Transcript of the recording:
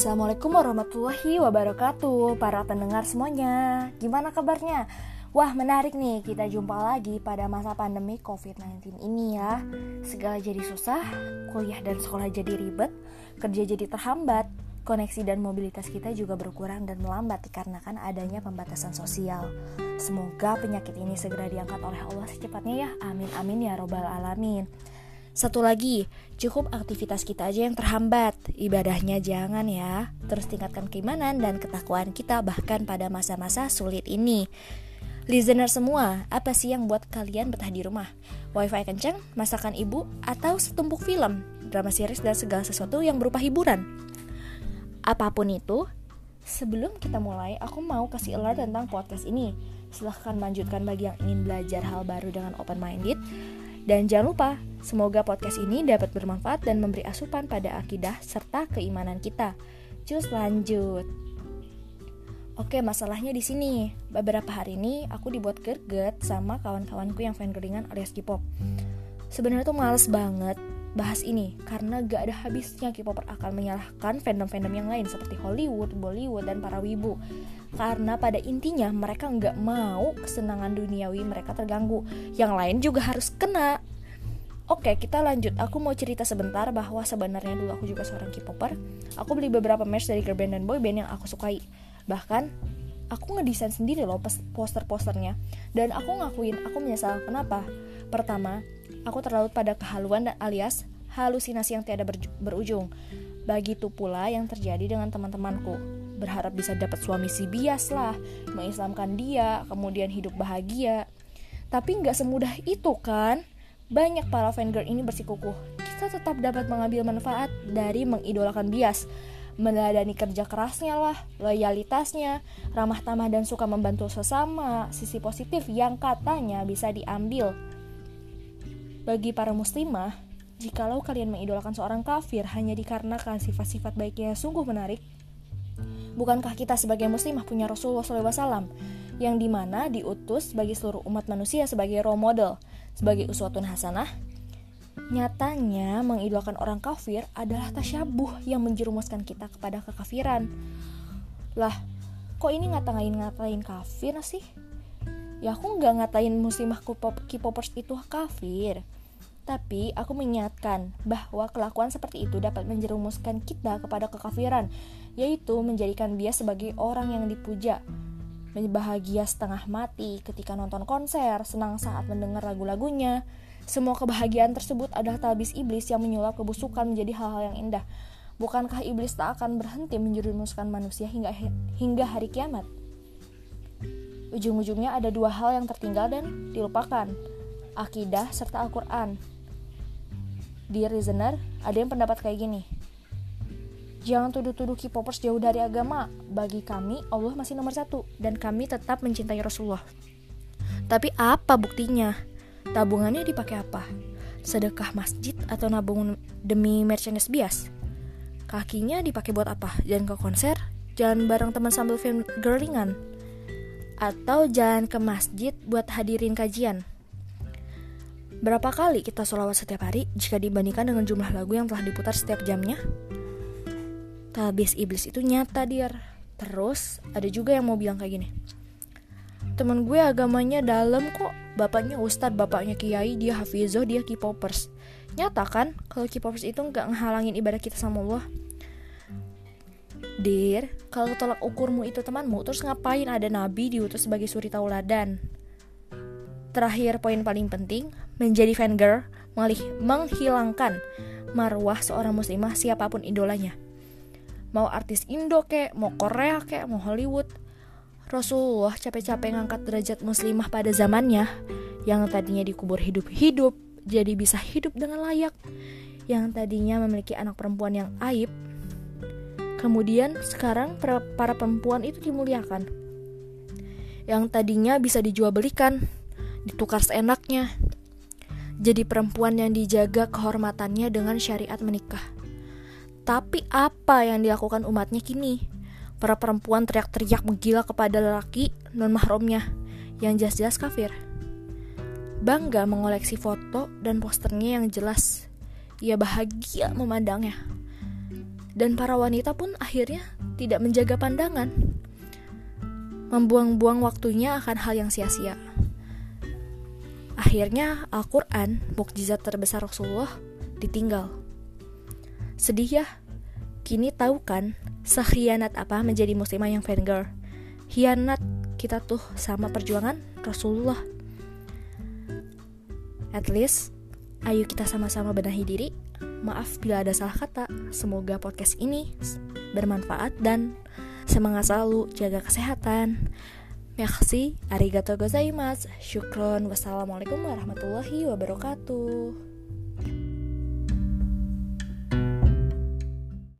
Assalamualaikum warahmatullahi wabarakatuh Para pendengar semuanya. Gimana kabarnya? Wah menarik nih kita jumpa lagi pada masa pandemi COVID-19 ini ya. Segala jadi susah, kuliah dan sekolah jadi ribet Kerja jadi terhambat Koneksi dan mobilitas kita juga berkurang dan melambat dikarenakan adanya pembatasan sosial. Semoga penyakit ini segera diangkat oleh Allah secepatnya ya. Amin amin ya robbal alamin satu lagi, cukup aktivitas kita aja yang terhambat. Ibadahnya jangan ya. Terus tingkatkan keimanan dan ketakwaan kita bahkan pada masa-masa sulit ini. Listener semua, apa sih yang buat kalian betah di rumah? Wifi kenceng, masakan ibu, atau setumpuk film, drama series dan segala sesuatu yang berupa hiburan? Apa pun itu, sebelum kita mulai, aku mau kasih alert tentang podcast ini. Silahkan lanjutkan bagi yang ingin belajar hal baru dengan open minded dan jangan lupa, semoga podcast ini dapat bermanfaat dan memberi asupan pada akidah serta keimanan kita. Cus lanjut. Oke, masalahnya di sini. Beberapa hari ini aku dibuat gerget sama kawan-kawanku yang fangirlingan alias K-pop. Sebenarnya tuh males banget bahas ini karena gak ada habisnya K-popper akan menyalahkan fandom-fandom yang lain seperti Hollywood, Bollywood, dan para wibu. Karena pada intinya mereka nggak mau kesenangan duniawi mereka terganggu. Yang lain juga harus kena. Oke, kita lanjut. Aku mau cerita sebentar bahwa sebenarnya dulu aku juga seorang K-popper. Aku beli beberapa merch dari girl band dan boy band yang aku sukai. Bahkan aku ngedesain sendiri loh poster-posternya. Dan aku ngakuin aku menyesal. Kenapa? Pertama, Aku terlalu pada kehaluan dan alias halusinasi yang tiada berujung. Begitu pula yang terjadi dengan teman-temanku. Berharap bisa dapat suami si bias lah, mengislamkan dia, kemudian hidup bahagia. Tapi nggak semudah itu kan? Banyak para fangirl ini bersikukuh. Kita tetap dapat mengambil manfaat dari mengidolakan bias meneladani kerja kerasnya lah, loyalitasnya, ramah tamah dan suka membantu sesama, sisi positif yang katanya bisa diambil bagi para muslimah, jikalau kalian mengidolakan seorang kafir hanya dikarenakan sifat-sifat baiknya yang sungguh menarik, bukankah kita sebagai muslimah punya Rasulullah SAW yang di mana diutus bagi seluruh umat manusia sebagai role model, sebagai uswatun hasanah? Nyatanya, mengidolakan orang kafir adalah tasyabuh yang menjerumuskan kita kepada kekafiran. Lah, kok ini ngatain-ngatain kafir sih? ya aku nggak ngatain muslimah K-popers itu kafir tapi aku mengingatkan bahwa kelakuan seperti itu dapat menjerumuskan kita kepada kekafiran, yaitu menjadikan dia sebagai orang yang dipuja, bahagia setengah mati ketika nonton konser, senang saat mendengar lagu-lagunya. Semua kebahagiaan tersebut adalah talbis iblis yang menyulap kebusukan menjadi hal-hal yang indah. Bukankah iblis tak akan berhenti menjerumuskan manusia hingga hingga hari kiamat? Ujung-ujungnya ada dua hal yang tertinggal dan dilupakan, akidah serta Al-Quran. Di Reasoner, ada yang pendapat kayak gini. Jangan tuduh-tuduh K-popers jauh dari agama. Bagi kami, Allah masih nomor satu, dan kami tetap mencintai Rasulullah. Tapi apa buktinya? Tabungannya dipakai apa? Sedekah masjid atau nabung demi merchandise bias? Kakinya dipakai buat apa? Jalan ke konser? Jalan bareng teman sambil film girlingan? atau jalan ke masjid buat hadirin kajian. Berapa kali kita sholawat setiap hari jika dibandingkan dengan jumlah lagu yang telah diputar setiap jamnya? Talbis iblis itu nyata dir. Terus ada juga yang mau bilang kayak gini. Temen gue agamanya dalam kok. Bapaknya ustadz, bapaknya kiai, dia hafizoh, dia kipopers. Nyata kan kalau kipopers itu nggak ngehalangin ibadah kita sama Allah. Dir, kalau tolak ukurmu itu temanmu, terus ngapain ada nabi diutus sebagai suri tauladan? Terakhir, poin paling penting, menjadi fangirl malih menghilangkan marwah seorang muslimah siapa pun idolanya. Mau artis Indo kek, mau Korea kek, mau Hollywood. Rasulullah capek-capek ngangkat derajat muslimah pada zamannya yang tadinya dikubur hidup-hidup jadi bisa hidup dengan layak. Yang tadinya memiliki anak perempuan yang aib Kemudian sekarang para, perempuan itu dimuliakan. Yang tadinya bisa dijual belikan, ditukar seenaknya. Jadi perempuan yang dijaga kehormatannya dengan syariat menikah. Tapi apa yang dilakukan umatnya kini? Para perempuan teriak-teriak menggila kepada lelaki non mahramnya yang jelas-jelas kafir. Bangga mengoleksi foto dan posternya yang jelas. Ia bahagia memandangnya dan para wanita pun akhirnya tidak menjaga pandangan. Membuang-buang waktunya akan hal yang sia-sia. Akhirnya Al-Quran, mukjizat terbesar Rasulullah, ditinggal. Sedih ya? Kini tahu kan, sekhianat apa menjadi muslimah yang fangirl? Hianat kita tuh sama perjuangan Rasulullah. At least, ayo kita sama-sama benahi diri. Maaf bila ada salah kata. Semoga podcast ini bermanfaat dan semangat selalu jaga kesehatan. Merci, arigato gozaimasu, syukron, wassalamualaikum warahmatullahi wabarakatuh.